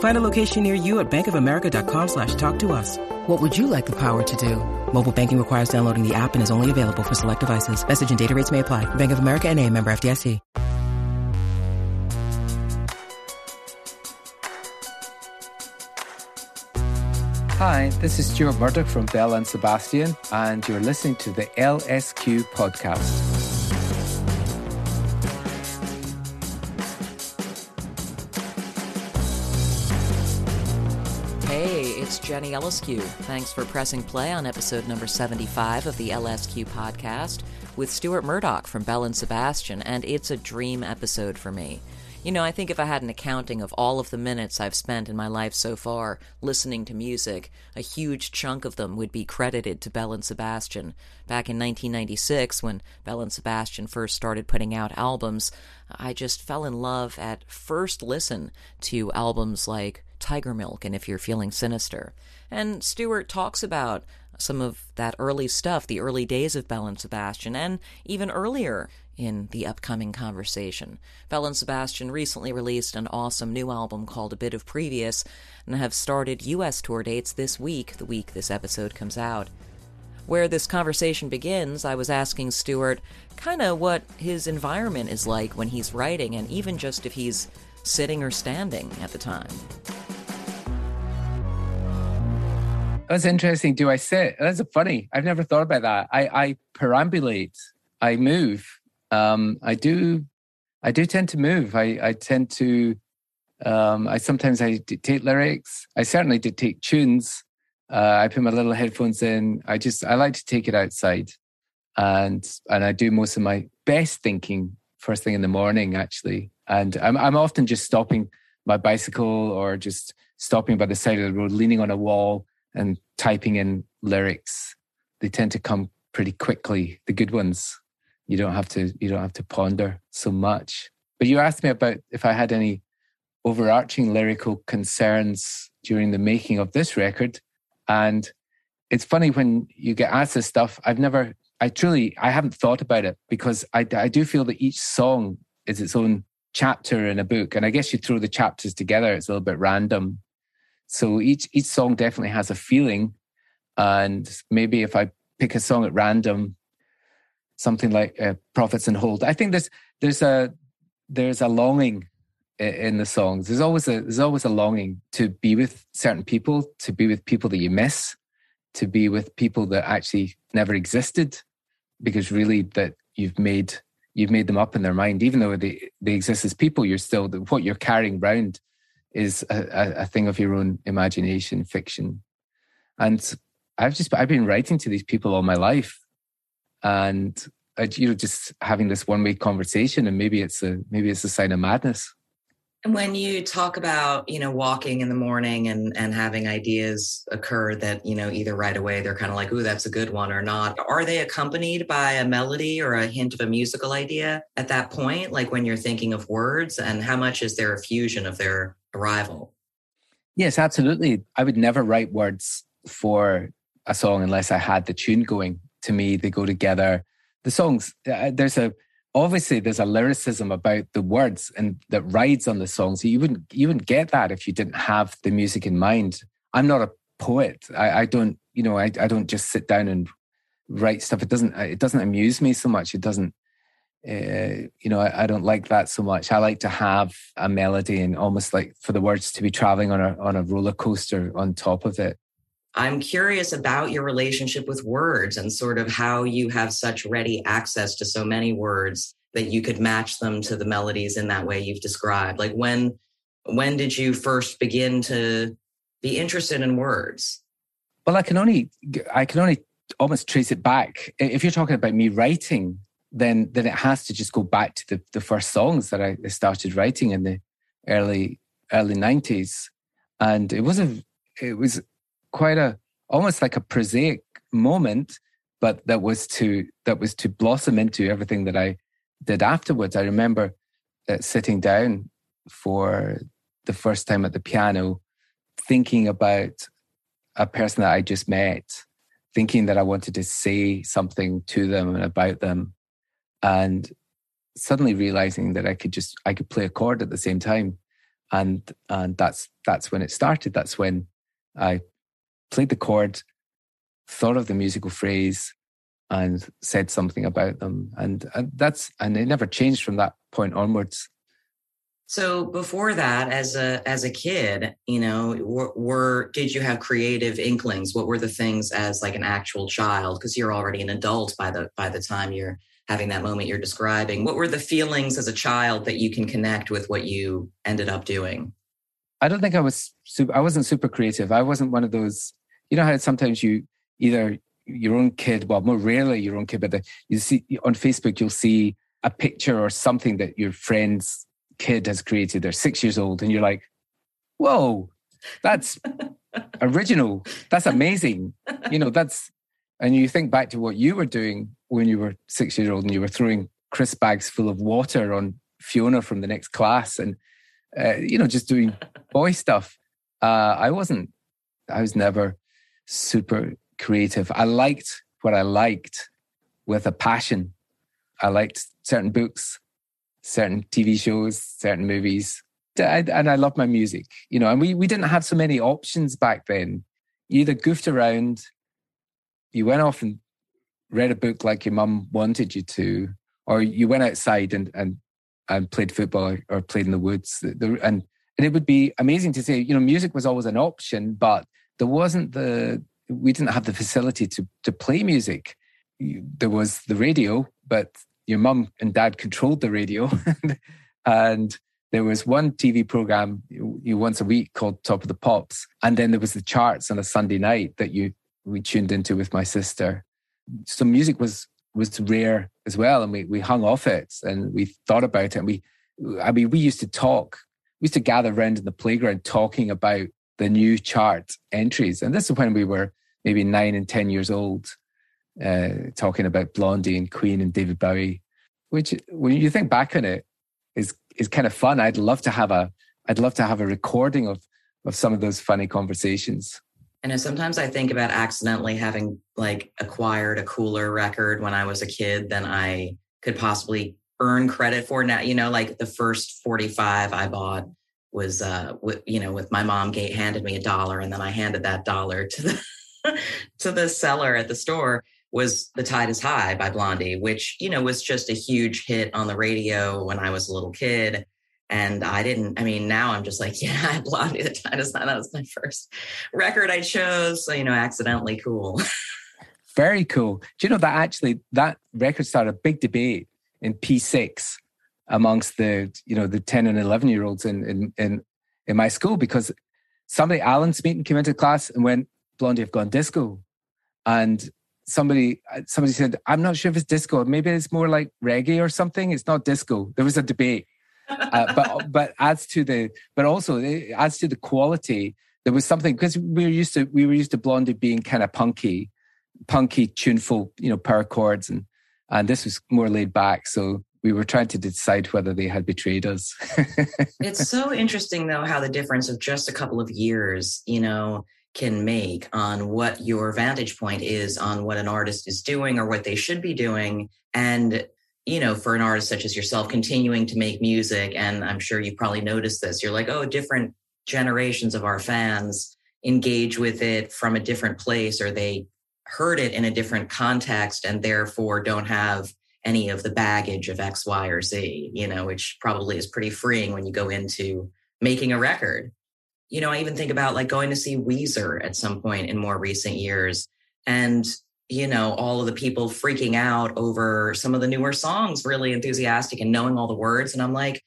Find a location near you at bankofamerica.com slash talk to us. What would you like the power to do? Mobile banking requires downloading the app and is only available for select devices. Message and data rates may apply. Bank of America and a member FDIC. Hi, this is Stuart Murdoch from Belle and Sebastian, and you're listening to the LSQ podcast. Jenny Eliscu. Thanks for pressing play on episode number 75 of the LSQ podcast with Stuart Murdoch from Belle and Sebastian, and it's a dream episode for me. You know, I think if I had an accounting of all of the minutes I've spent in my life so far listening to music, a huge chunk of them would be credited to Belle and Sebastian. Back in 1996, when Belle and Sebastian first started putting out albums, I just fell in love at first listen to albums like Tigermilk and If You're Feeling Sinister. And Stuart talks about some of that early stuff, the early days of Belle and Sebastian, and even earlier in the upcoming conversation. Belle and Sebastian recently released an awesome new album called A Bit of Previous and have started US tour dates this week, the week this episode comes out. Where this conversation begins, I was asking Stuart kind of what his environment is like when he's writing, and even just if he's sitting or standing at the time. That's interesting. Do I sit? That's funny. I've never thought about that. I, I perambulate. I move. Um, I do. I do tend to move. I, I tend to. Um, I sometimes I dictate lyrics. I certainly dictate tunes. Uh, I put my little headphones in. I just I like to take it outside, and and I do most of my best thinking first thing in the morning actually. And I'm I'm often just stopping my bicycle or just stopping by the side of the road, leaning on a wall and typing in lyrics. They tend to come pretty quickly. The good ones, you don't have to you don't have to ponder so much. But you asked me about if I had any overarching lyrical concerns during the making of this record, and it's funny when you get asked this stuff. I've never, I truly, I haven't thought about it because I I do feel that each song is its own chapter in a book, and I guess you throw the chapters together, it's a little bit random. So each each song definitely has a feeling, and maybe if I pick a song at random, something like uh, "Prophets on Hold," I think there's there's a there's a longing in the songs. There's always a there's always a longing to be with certain people, to be with people that you miss, to be with people that actually never existed, because really that you've made you've made them up in their mind, even though they they exist as people. You're still what you're carrying around is a, a thing of your own imagination, fiction. And I've just I've been writing to these people all my life, and I, you know just having this one way conversation, and maybe it's a maybe it's a sign of madness. And when you talk about, you know, walking in the morning and and having ideas occur that, you know, either right away they're kind of like, "Ooh, that's a good one," or not, are they accompanied by a melody or a hint of a musical idea at that point, like when you're thinking of words? And how much is there a fusion of their arrival? Yes, absolutely. I would never write words for a song unless I had the tune going. To me, they go together. The songs, uh, there's a obviously there's a lyricism about the words and that rides on the song. So you wouldn't you wouldn't get that if you didn't have the music in mind. I'm not a poet. I, I don't, you know, I, I don't just sit down and write stuff. It doesn't it doesn't amuse me so much. It doesn't uh, you know, I, I, don't like that so much. I like to have a melody and almost like for the words to be traveling on a on a roller coaster on top of it. I'm curious about your relationship with words and sort of how you have such ready access to so many words that you could match them to the melodies in that way you've described? Like when when did you first begin to be interested in words? Well, I can only I can only almost trace it back. If you're talking about me writing, then then it has to just go back to the, the first songs that I started writing in the early early nineties, and it was a it was quite a almost like a prosaic moment, but that was to that was to blossom into everything that I did afterwards. I remember uh, sitting down for the first time at the piano, thinking about a person that I just met, thinking that I wanted to say something to them and about them, and suddenly realizing that I could just I could play a chord at the same time, and and that's that's when it started. That's when I played the chord, thought of the musical phrase, and said something about them, and, and that's and it never changed from that point onwards. So before that, as a as a kid, you know, were, were, did you have creative inklings? What were the things as like an actual child? Because you're already an adult by the by the time you're having that moment you're describing. What were the feelings as a child that you can connect with what you ended up doing? I don't think I was super, I wasn't super creative. I wasn't one of those, you know how sometimes you either your own kid, well, more rarely your own kid, but the, you see on Facebook, you'll see a picture or something that your friend's kid has created. They're six years old, and you're like, whoa, that's original. That's amazing. You know, that's, and you think back to what you were doing when you were six years old and you were throwing crisp bags full of water on Fiona from the next class and, uh, you know, just doing boy stuff. Uh, I wasn't, I was never super creative. I liked what I liked with a passion. I liked certain books, certain TV shows, certain movies, and I love my music. You know, and we we didn't have so many options back then. You either goofed around, you went off and read a book like your mum wanted you to, or you went outside and and and played football or played in the woods. and and it would be amazing to say, you know, music was always an option, but there wasn't the we didn't have the facility to to play music. There was the radio, but your mum and dad controlled the radio, and there was one TV program you, once a week called Top of the Pops, and then there was the charts on a Sunday night that you we tuned into with my sister. So music was was rare as well, and we we hung off it and we thought about it. And we, I mean, we used to talk. We used to gather around in the playground talking about the new chart entries, and this is when we were maybe nine and 10 years old, uh, talking about Blondie and Queen and David Bowie, which when you think back on it is, is kind of fun. I'd love to have a, I'd love to have a recording of, of some of those funny conversations. And sometimes I think about accidentally having like acquired a cooler record when I was a kid than I could possibly earn credit for now. You know, like the first 45 I bought was, uh, with, you know, with my mom gate handed me a dollar and then I handed that dollar to the, to the seller at the store was The Tide is High by Blondie, which, you know, was just a huge hit on the radio when I was a little kid. And I didn't, I mean, now I'm just like, yeah, Blondie, The Tide is High. That was my first record I chose. So, you know, accidentally cool. Very cool. Do you know that actually that record started a big debate in P6 amongst the, you know, the 10 and 11 year olds in, in, in, in my school because somebody, Alan Smeaton, came into class and went, Blondie have gone disco, and somebody somebody said, "I'm not sure if it's disco. Maybe it's more like reggae or something. It's not disco." There was a debate, uh, but but as to the but also eh, as to the quality, there was something because we were used to we were used to Blondie being kind of punky, punky, tuneful, you know, power chords, and and this was more laid back. So we were trying to decide whether they had betrayed us. it's so interesting though how the difference of just a couple of years, you know, can make on what your vantage point is on what an artist is doing or what they should be doing. And, you know, for an artist such as yourself, continuing to make music, and I'm sure you probably noticed this, you're like, oh, different generations of our fans engage with it from a different place or they heard it in a different context and therefore don't have any of the baggage of X, Y, or Z, you know, which probably is pretty freeing when you go into making a record you know, I even think about like going to see Weezer at some point in more recent years. And you know, all of the people freaking out over some of the newer songs, really enthusiastic and knowing all the words. And I'm like,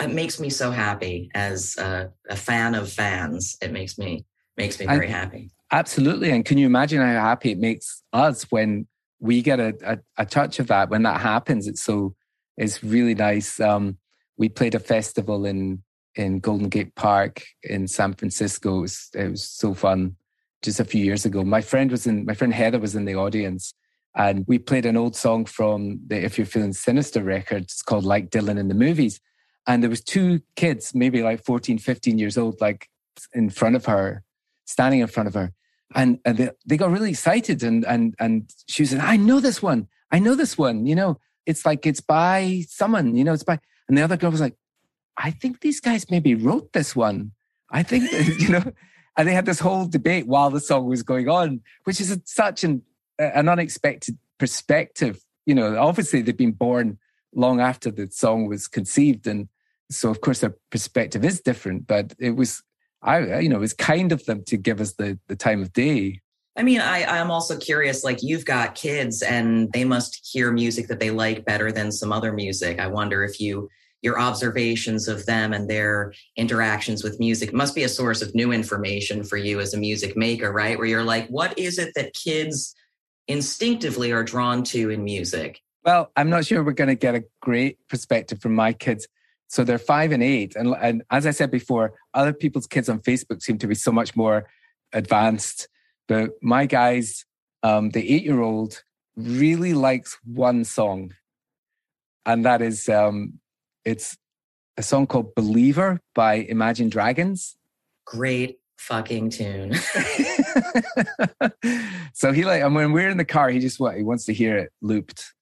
it makes me so happy as a, a fan of fans. It makes me makes me very happy. Absolutely. And can you imagine how happy it makes us when we get a, a, a touch of that when that happens? It's so it's really nice. Um, we played a festival in in Golden Gate Park in San Francisco. It was, it was so fun just a few years ago. My friend was in my friend Heather was in the audience and we played an old song from the If You're Feeling Sinister record. It's called Like Dylan in the Movies. And there was two kids, maybe like 14, 15 years old, like in front of her, standing in front of her. And, and they, they got really excited and and and she said, I know this one. I know this one. You know, it's like it's by someone, you know, it's by and the other girl was like, I think these guys maybe wrote this one. I think, you know, and they had this whole debate while the song was going on, which is a, such an, an unexpected perspective. You know, obviously they've been born long after the song was conceived. And so, of course, their perspective is different, but it was, I, you know, it was kind of them to give us the, the time of day. I mean, I, I'm also curious, like you've got kids and they must hear music that they like better than some other music. I wonder if you your observations of them and their interactions with music must be a source of new information for you as a music maker, right? Where you're like, what is it that kids instinctively are drawn to in music? Well, I'm not sure we're going to get a great perspective from my kids. So they're five and eight. And, and as I said before, other people's kids on Facebook seem to be so much more advanced. But my guys, um, the eight year old, really likes one song. And that is um, it's a song called Believer by Imagine Dragons. Great fucking tune. so he like, and when we're in the car, he just what he wants to hear it looped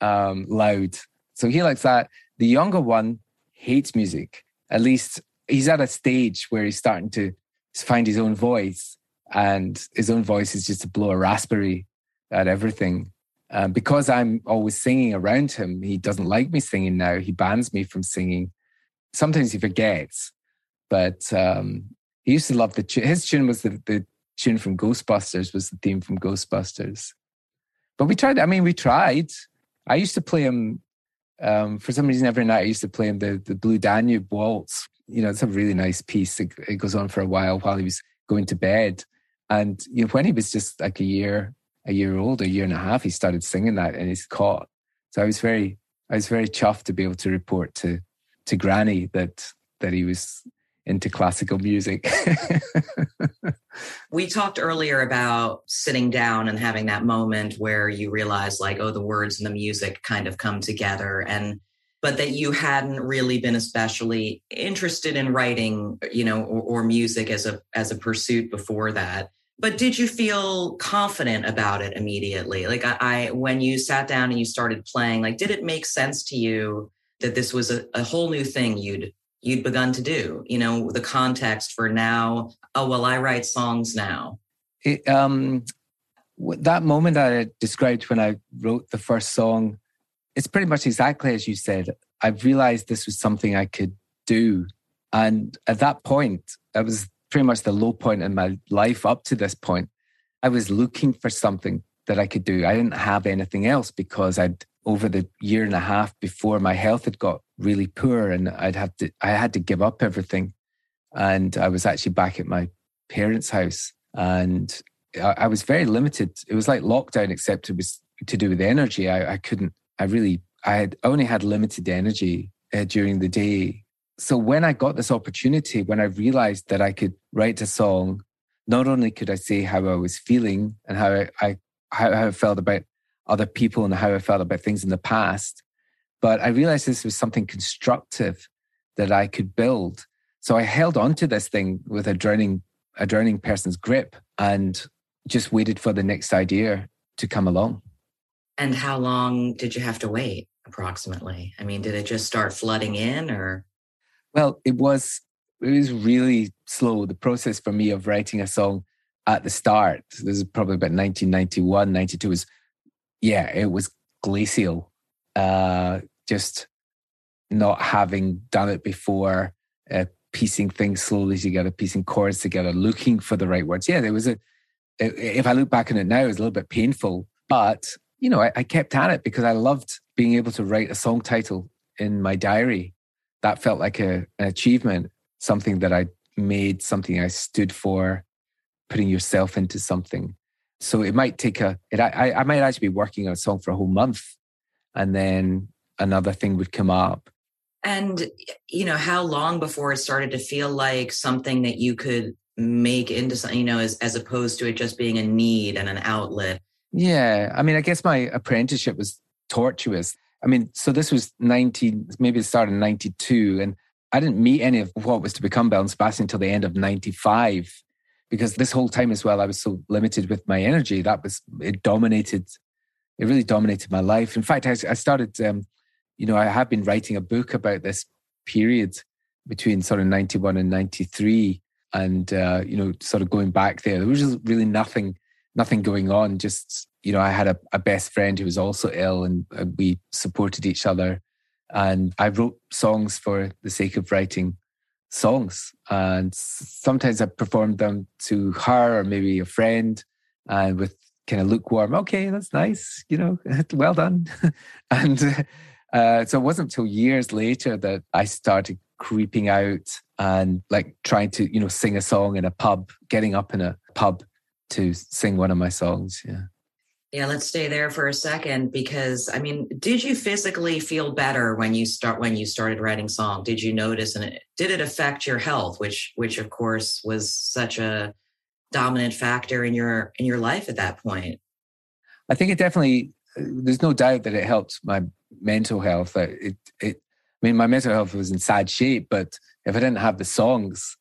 um, loud. So he likes that. The younger one hates music. At least he's at a stage where he's starting to find his own voice, and his own voice is just to blow a raspberry at everything. Um, because I'm always singing around him, he doesn't like me singing now. He bans me from singing. Sometimes he forgets, but um, he used to love the tune. His tune was the, the tune from Ghostbusters, was the theme from Ghostbusters. But we tried, I mean, we tried. I used to play him, um, for some reason, every night I used to play him the, the Blue Danube Waltz. You know, it's a really nice piece. It, it goes on for a while while he was going to bed. And you know, when he was just like a year a year old, a year and a half, he started singing that in his cot. So I was very, I was very chuffed to be able to report to to Granny that that he was into classical music. we talked earlier about sitting down and having that moment where you realize like oh the words and the music kind of come together and but that you hadn't really been especially interested in writing you know or, or music as a as a pursuit before that but did you feel confident about it immediately like I, I, when you sat down and you started playing like did it make sense to you that this was a, a whole new thing you'd you'd begun to do you know the context for now oh well i write songs now it, um that moment i described when i wrote the first song it's pretty much exactly as you said i realized this was something i could do and at that point i was pretty much the low point in my life up to this point. I was looking for something that I could do. I didn't have anything else because I'd over the year and a half before my health had got really poor and I'd have to I had to give up everything. And I was actually back at my parents' house and I, I was very limited. It was like lockdown, except it was to do with energy. I, I couldn't, I really, I had only had limited energy uh, during the day so when I got this opportunity, when I realized that I could write a song, not only could I say how I was feeling and how I, I how, how I felt about other people and how I felt about things in the past, but I realized this was something constructive that I could build. So I held on to this thing with a drowning a drowning person's grip and just waited for the next idea to come along. And how long did you have to wait approximately? I mean, did it just start flooding in or well, it was it was really slow. The process for me of writing a song at the start, this is probably about 1991, 92, was yeah, it was glacial. Uh, just not having done it before, uh, piecing things slowly together, piecing chords together, looking for the right words. Yeah, there was a if I look back on it now, it's a little bit painful. But, you know, I, I kept at it because I loved being able to write a song title in my diary. That felt like a, an achievement, something that I made, something I stood for, putting yourself into something. So it might take a, it, I, I might actually be working on a song for a whole month and then another thing would come up. And, you know, how long before it started to feel like something that you could make into something, you know, as, as opposed to it just being a need and an outlet? Yeah. I mean, I guess my apprenticeship was tortuous. I mean, so this was 19, maybe it started in 92. And I didn't meet any of what was to become Belle and Sebastian until the end of 95. Because this whole time as well, I was so limited with my energy. That was, it dominated, it really dominated my life. In fact, I, I started, um, you know, I have been writing a book about this period between sort of 91 and 93 and uh, you know sort of going back there there was just really nothing nothing going on just you know i had a, a best friend who was also ill and uh, we supported each other and i wrote songs for the sake of writing songs and sometimes i performed them to her or maybe a friend and with kind of lukewarm okay that's nice you know well done and uh, so it wasn't until years later that i started creeping out and like trying to, you know, sing a song in a pub, getting up in a pub to sing one of my songs. Yeah. Yeah, let's stay there for a second because I mean, did you physically feel better when you start when you started writing song? Did you notice and it, did it affect your health, which which of course was such a dominant factor in your in your life at that point? I think it definitely there's no doubt that it helped my mental health. It it I mean, my mental health was in sad shape, but if I didn't have the songs,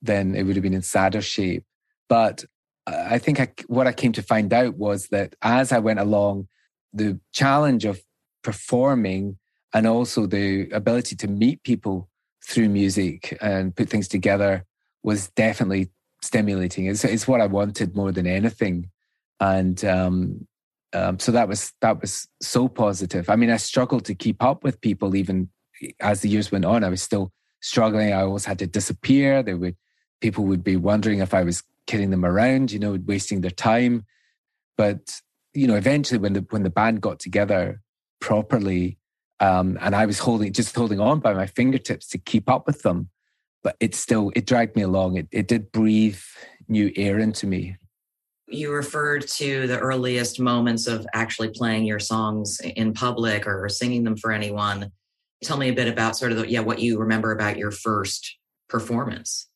then it would have been in sadder shape. But I think I, what I came to find out was that as I went along, the challenge of performing and also the ability to meet people through music and put things together was definitely stimulating. It's, it's what I wanted more than anything. And um, um, so that was that was so positive. I mean, I struggled to keep up with people even as the years went on, I was still struggling. I always had to disappear. There would people would be wondering if I was kidding them around, you know, wasting their time. But you know, eventually, when the when the band got together properly, um, and I was holding just holding on by my fingertips to keep up with them, but it still it dragged me along. It it did breathe new air into me. You referred to the earliest moments of actually playing your songs in public or singing them for anyone tell me a bit about sort of the, yeah what you remember about your first performance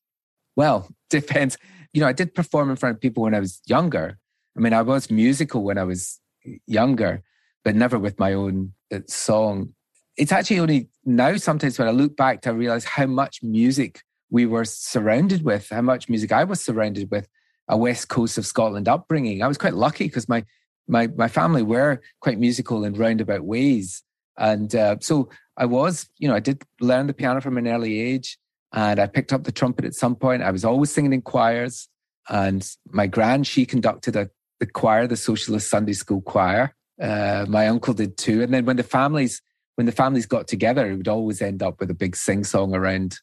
well depends you know i did perform in front of people when i was younger. I mean i was musical when i was younger but never with my own uh, song. It's actually only now sometimes when i look back to realize how much music we were surrounded with how much music i was surrounded with a west coast of scotland upbringing. I was quite lucky because my my my family were quite musical in roundabout ways. And uh, so I was, you know, I did learn the piano from an early age and I picked up the trumpet at some point. I was always singing in choirs. And my grand, she conducted a, the choir, the Socialist Sunday School Choir. Uh, my uncle did too. And then when the families, when the families got together, it would always end up with a big sing song around,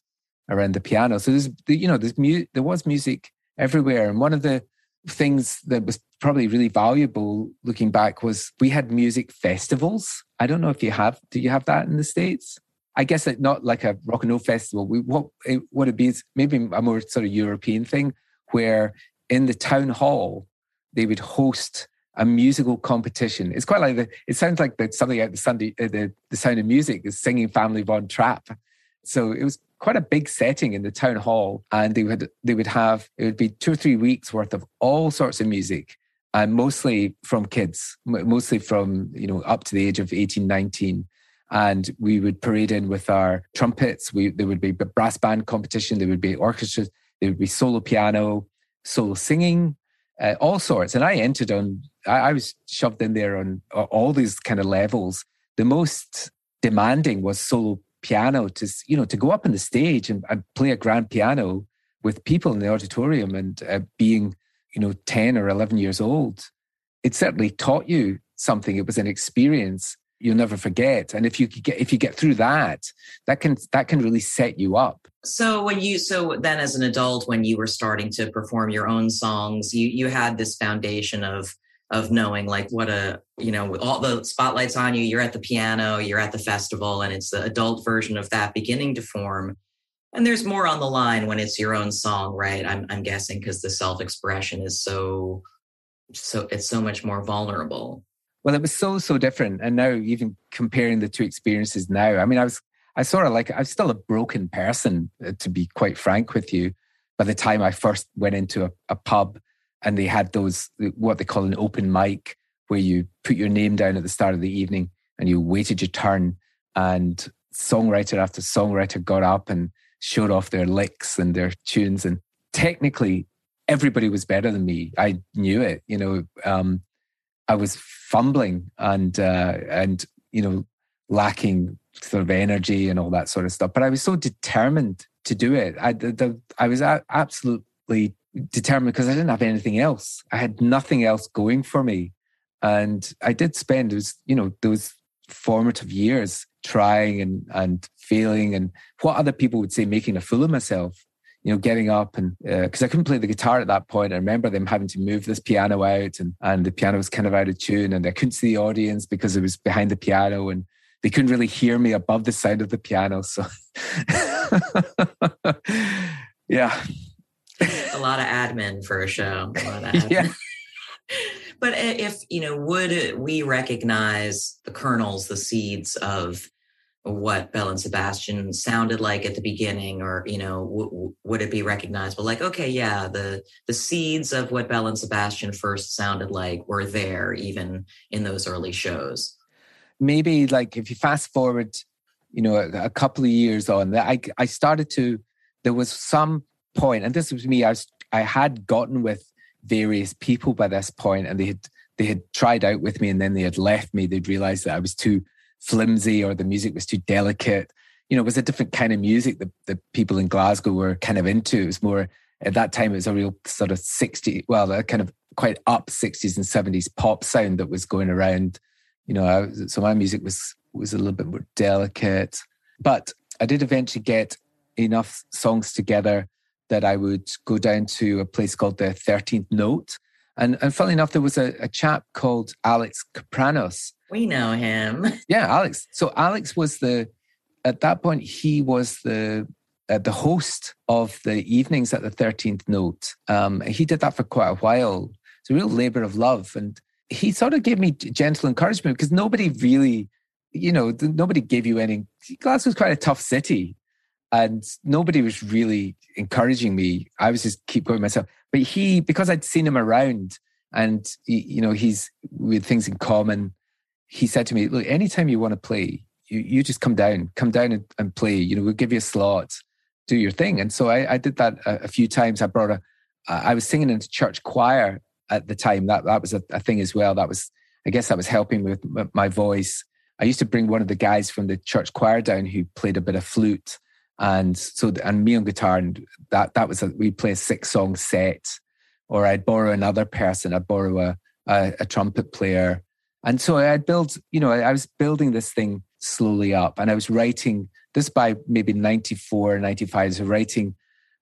around the piano. So there's, you know, there's mu- there was music everywhere. And one of the things that was probably really valuable looking back was we had music festivals. I don't know if you have, do you have that in the States? I guess that not like a rock and roll festival. We, what it, what it be is maybe a more sort of European thing where in the town hall they would host a musical competition. It's quite like the, it sounds like the, something out the Sunday, uh, the, the Sound of Music is singing Family Von Trapp. So it was quite a big setting in the town hall, and they would they would have it would be two or three weeks worth of all sorts of music, and mostly from kids, mostly from you know up to the age of 18, 19. And we would parade in with our trumpets. We there would be brass band competition. There would be orchestras. There would be solo piano, solo singing, uh, all sorts. And I entered on. I, I was shoved in there on all these kind of levels. The most demanding was solo piano to you know to go up on the stage and, and play a grand piano with people in the auditorium and uh, being you know 10 or 11 years old it certainly taught you something it was an experience you'll never forget. And if you get if you get through that, that can that can really set you up. So when you so then as an adult, when you were starting to perform your own songs, you you had this foundation of of knowing like what a you know all the spotlights on you you're at the piano you're at the festival and it's the adult version of that beginning to form and there's more on the line when it's your own song right i'm, I'm guessing because the self-expression is so so it's so much more vulnerable well it was so so different. And now even comparing the two experiences now i mean i was i sort of like i'm still a broken person uh, to be quite frank with you. By the time i first went into a, a pub and they had those what they call an open mic where you put your name down at the start of the evening and you waited your turn. And songwriter after songwriter got up and showed off their licks and their tunes. And technically everybody was better than me. I knew it you know um, i was fumbling and uh, and you know lacking sort of energy and all that sort of stuff but i was so determined to do it i the, i was absolutely determined because I didn't have anything else. I had nothing else going for me. And I did spend those, you know, those formative years trying and and failing and what other people would say making a fool of myself you know getting up and because uh, i couldn't play the guitar at that point i remember them having to move this piano out and and the piano was kind of out of tune and i couldn't see the audience because it was behind the piano and they couldn't really hear me above the sound of the piano so yeah a lot of admin for a show. A yeah. but if, you know, would we recognize the kernels, the seeds of what Belle and Sebastian sounded like at the beginning, or you know, w- would it be recognizable? Like, okay, yeah, the the seeds of what Belle and Sebastian first sounded like were there, even in those early shows. Maybe like if you fast forward, you know, a, a couple of years on, I I started to. There was some point, and this was me, I was I had gotten with various people by this point, and they had they had tried out with me, and then they had left me. They'd realized that I was too flimsy or the music was too delicate. You know, it was a different kind of music that the people in Glasgow were kind of into. It was more at that time. It was a real sort of 60, well, a kind of quite up 60s and 70s pop sound that was going around. You know, I, so my music was was a little bit more delicate, but I did eventually get enough songs together that I would go down to a place called the 13th Note. And, and funnily enough, there was a, a chap called Alex Kapranos. We know him. Yeah, Alex. So Alex was the, at that point, he was the uh, the host of the evenings at the 13th Note. Um, he did that for quite a while. It's a real labor of love. And he sort of gave me gentle encouragement because nobody really, you know, nobody gave you any. Glasgow's quite a tough city and nobody was really encouraging me. I was just keep going myself. But he, because I'd seen him around, and he, you know, he's with things in common. He said to me, "Look, anytime you want to play, you you just come down, come down and, and play. You know, we'll give you a slot, do your thing." And so I, I did that a, a, few times. I brought a, I was singing in the church choir at the time. That that was a, a thing as well. That was, I guess, that was helping with my voice. I used to bring one of the guys from the church choir down who played a bit of flute and so and me on guitar and that that was a we play a six song set. Or i'd borrow another person i'd borrow a, a, a trumpet player. And so i'd build you know i was building this thing slowly up. And i was writing this by maybe 94 95 so writing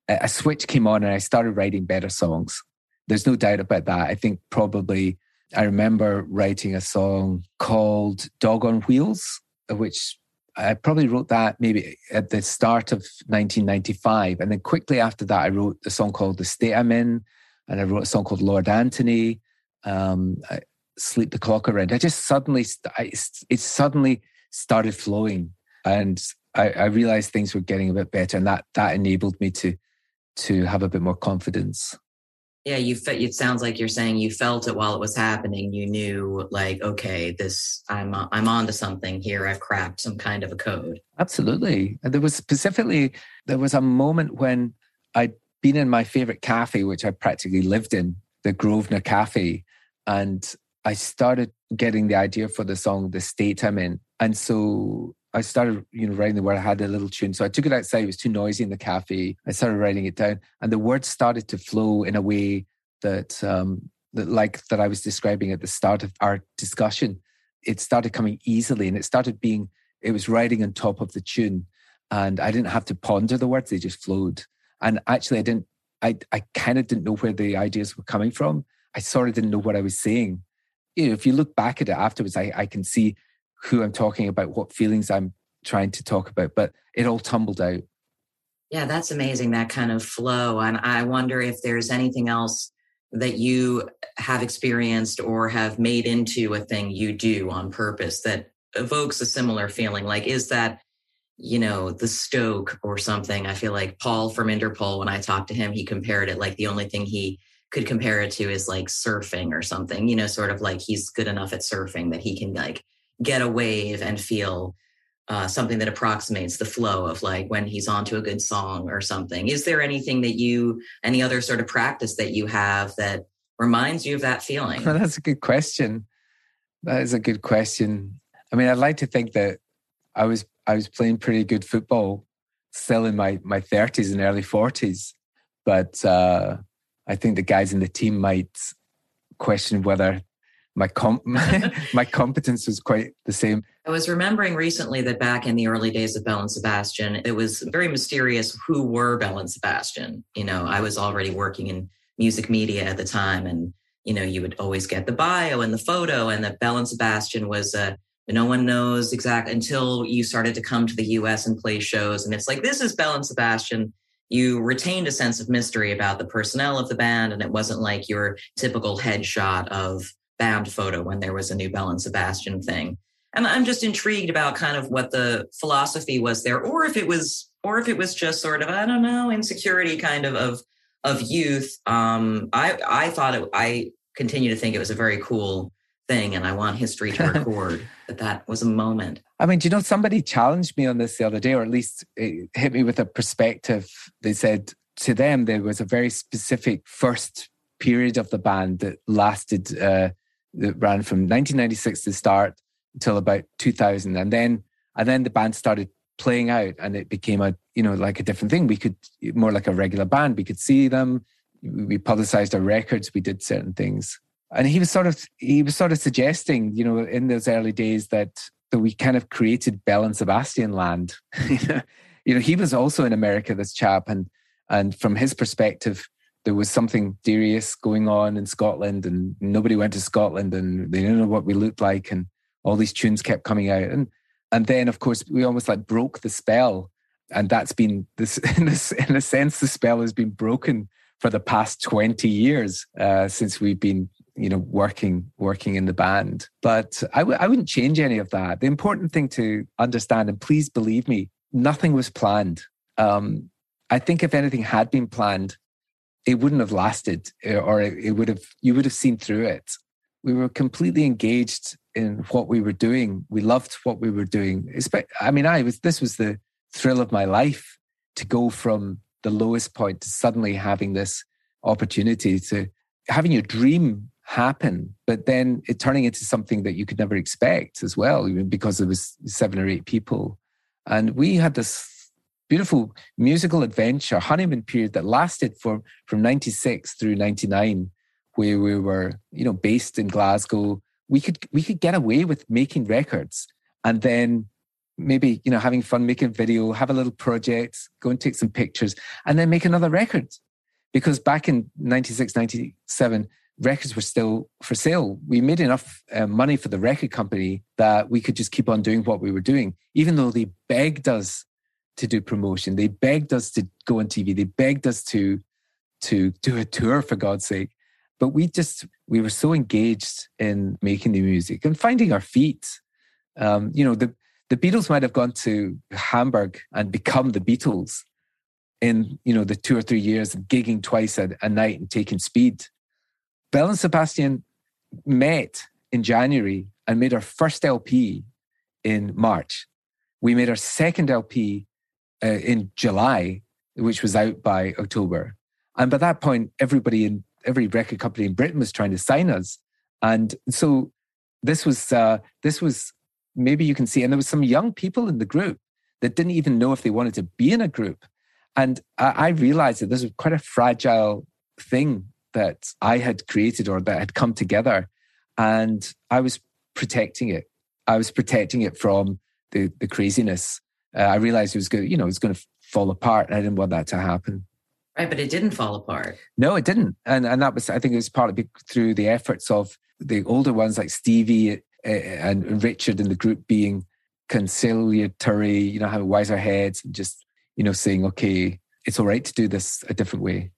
a, a switch came on and i started writing better songs. There's no doubt about that. I think probably i remember writing a song called dog on wheels uh, which I probably wrote that maybe at the start of 1995. And then quickly after that, I wrote a song called The State I'm In, and I wrote a song called Lord Anthony, um, Sleep the Clock Around. I just suddenly, I, it suddenly started flowing. And I, I realized things were getting a bit better. And that, that enabled me to, to have a bit more confidence yeah you fe- it sounds like you're saying you felt it while it was happening. You knew like okay this i'm uh, i'm on to something here. I've cracked some kind of a code. Absolutely. And there was specifically there was a moment when i'd been in my favorite cafe which i practically lived in the grosvenor cafe and i started getting the idea for the song the state i'm in. And so I started, you know, writing the word. I had a little tune, so I took it outside. It was too noisy in the cafe. I started writing it down, and the words started to flow in a way that, um, that like that I was describing at the start of our discussion. it started coming easily and it started being, it was writing on top of the tune. And I didn't have to ponder the words, they just flowed. And actually, I didn't, I, I kind of didn't know where the ideas were coming from. I sort of didn't know what I was saying. You know, if you look back at it afterwards, I, I can see who I'm talking about, what feelings I'm trying to talk about, but it all tumbled out. Yeah, that's amazing, that kind of flow. And I wonder if there's anything else that you have experienced or have made into a thing you do on purpose that evokes a similar feeling. Like, is that, you know, the stoke or something? I feel like Paul from Interpol, when I talked to him, he compared it like the only thing he could compare it to is like surfing or something, you know, sort of like he's good enough at surfing that he can like get a wave and feel uh, something that approximates the flow of like when he's onto a good song or something. Is there anything that you, any other sort of practice that you have that reminds you of that feeling? Well, that's a good question. That is a good question. I mean, I'd like to think that I was I was playing pretty good football still in my my thirties and early forties, but uh, I think the guys in the team might question whether my comp my competence was quite the same. I was remembering recently that back in the early days of Belle and Sebastian, it was very mysterious who were Belle and Sebastian. You know, I was already working in music media at the time, and you know, you would always get the bio and the photo, and that Belle and Sebastian was a no one knows exactly until you started to come to the US and play shows. And it's like, this is Belle and Sebastian. You retained a sense of mystery about the personnel of the band, and it wasn't like your typical headshot of band photo when there was a new Belle and Sebastian thing. And I'm just intrigued about kind of what the philosophy was there, or if it was, or if it was just sort of, I don't know, insecurity kind of of of youth. Um, I I thought it, I continue to think it was a very cool thing, and I want history to record that that was a moment. I mean, do you know somebody challenged me on this the other day, or at least it hit me with a perspective. They said to them there was a very specific first period of the band that lasted. Uh, that ran from 1996 to start until about 2000 and then and then the band started playing out and it became a you know like a different thing. We could more like a regular band. We could see them. We publicized our records. We did certain things. And he was sort of he was sort of suggesting you know in those early days that that we kind of created belle and sebastian land. You know he was also in america this chap. And and from his perspective there was something serious going on in Scotland and nobody went to Scotland and they didn't know what we looked like and all these tunes kept coming out. And and then of course we almost like broke the spell. And that's been this in this in a sense the spell has been broken for the past 20 years uh, since we've been you know working working in the band. But I w- I wouldn't change any of that. The important thing to understand and please believe me nothing was planned. Um, I think if anything had been planned it wouldn't have lasted uh, or it would have you would have seen through it. We were completely engaged in what we were doing. We loved what we were doing. I mean i was this was the thrill of my life to go from the lowest point to suddenly having this opportunity to having your dream happen but then it turning into something that you could never expect as well because there was seven or eight people. And we had this beautiful musical adventure honeymoon period that lasted for from 96 through 99 where we were you know based in glasgow. We could we could get away with making records and then maybe you know having fun making video have a little project go and take some pictures and then make another record. Because back in 96 97 records were still for sale. We made enough uh, money for the record company that we could just keep on doing what we were doing even though they begged us to do promotion. They begged us to go on TV. They begged us to to do a tour for God's sake. But we just we were so engaged in making the music and finding our feet. Um, you know, the the Beatles might have gone to Hamburg and become the Beatles in you know the two or three years of gigging twice a, a night and taking speed. Belle and Sebastian met in January and made our first LP in March. We made our second LP uh, in July, which was out by October. And by that point, everybody in every record company in Britain was trying to sign us. And so this was uh, this was maybe you can see, and there was some young people in the group that didn't even know if they wanted to be in a group. And I, I realized that this was quite a fragile thing that I had created or that had come together. And I was protecting it. I was protecting it from the the craziness. Uh, I realized it was going, you know, it was going to fall apart. and I didn't want that to happen. Right, but it didn't fall apart. No, it didn't, and and that was I think it was partly through the efforts of the older ones like Stevie uh, and Richard in the group being conciliatory, you know, having wiser heads and just you know saying, okay, it's all right to do this a different way.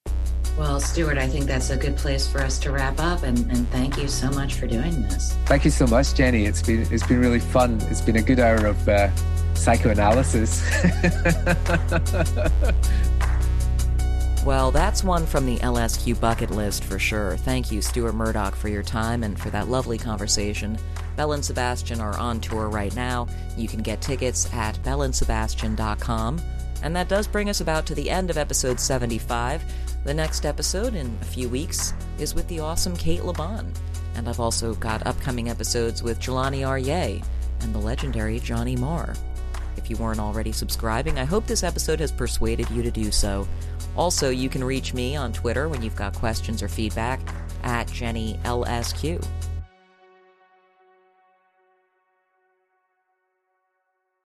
Well, Stuart, I think that's a good place for us to wrap up. And, and thank you so much for doing this. Thank you so much, Jenny. It's been it's been really fun. It's been a good hour of uh, psychoanalysis. well, that's one from the LSQ bucket list for sure. Thank you, Stuart Murdoch, for your time and for that lovely conversation. Belle and Sebastian are on tour right now. You can get tickets at belleandsebastian.com. And that does bring us about to the end of episode 75. The next episode in a few weeks is with the awesome Cate Le Bon. And I've also got upcoming episodes with Jelani Aryeh and the legendary Johnny Marr. If you weren't already subscribing, I hope this episode has persuaded you to do so. Also, you can reach me on Twitter when you've got questions or feedback at JennyLSQ.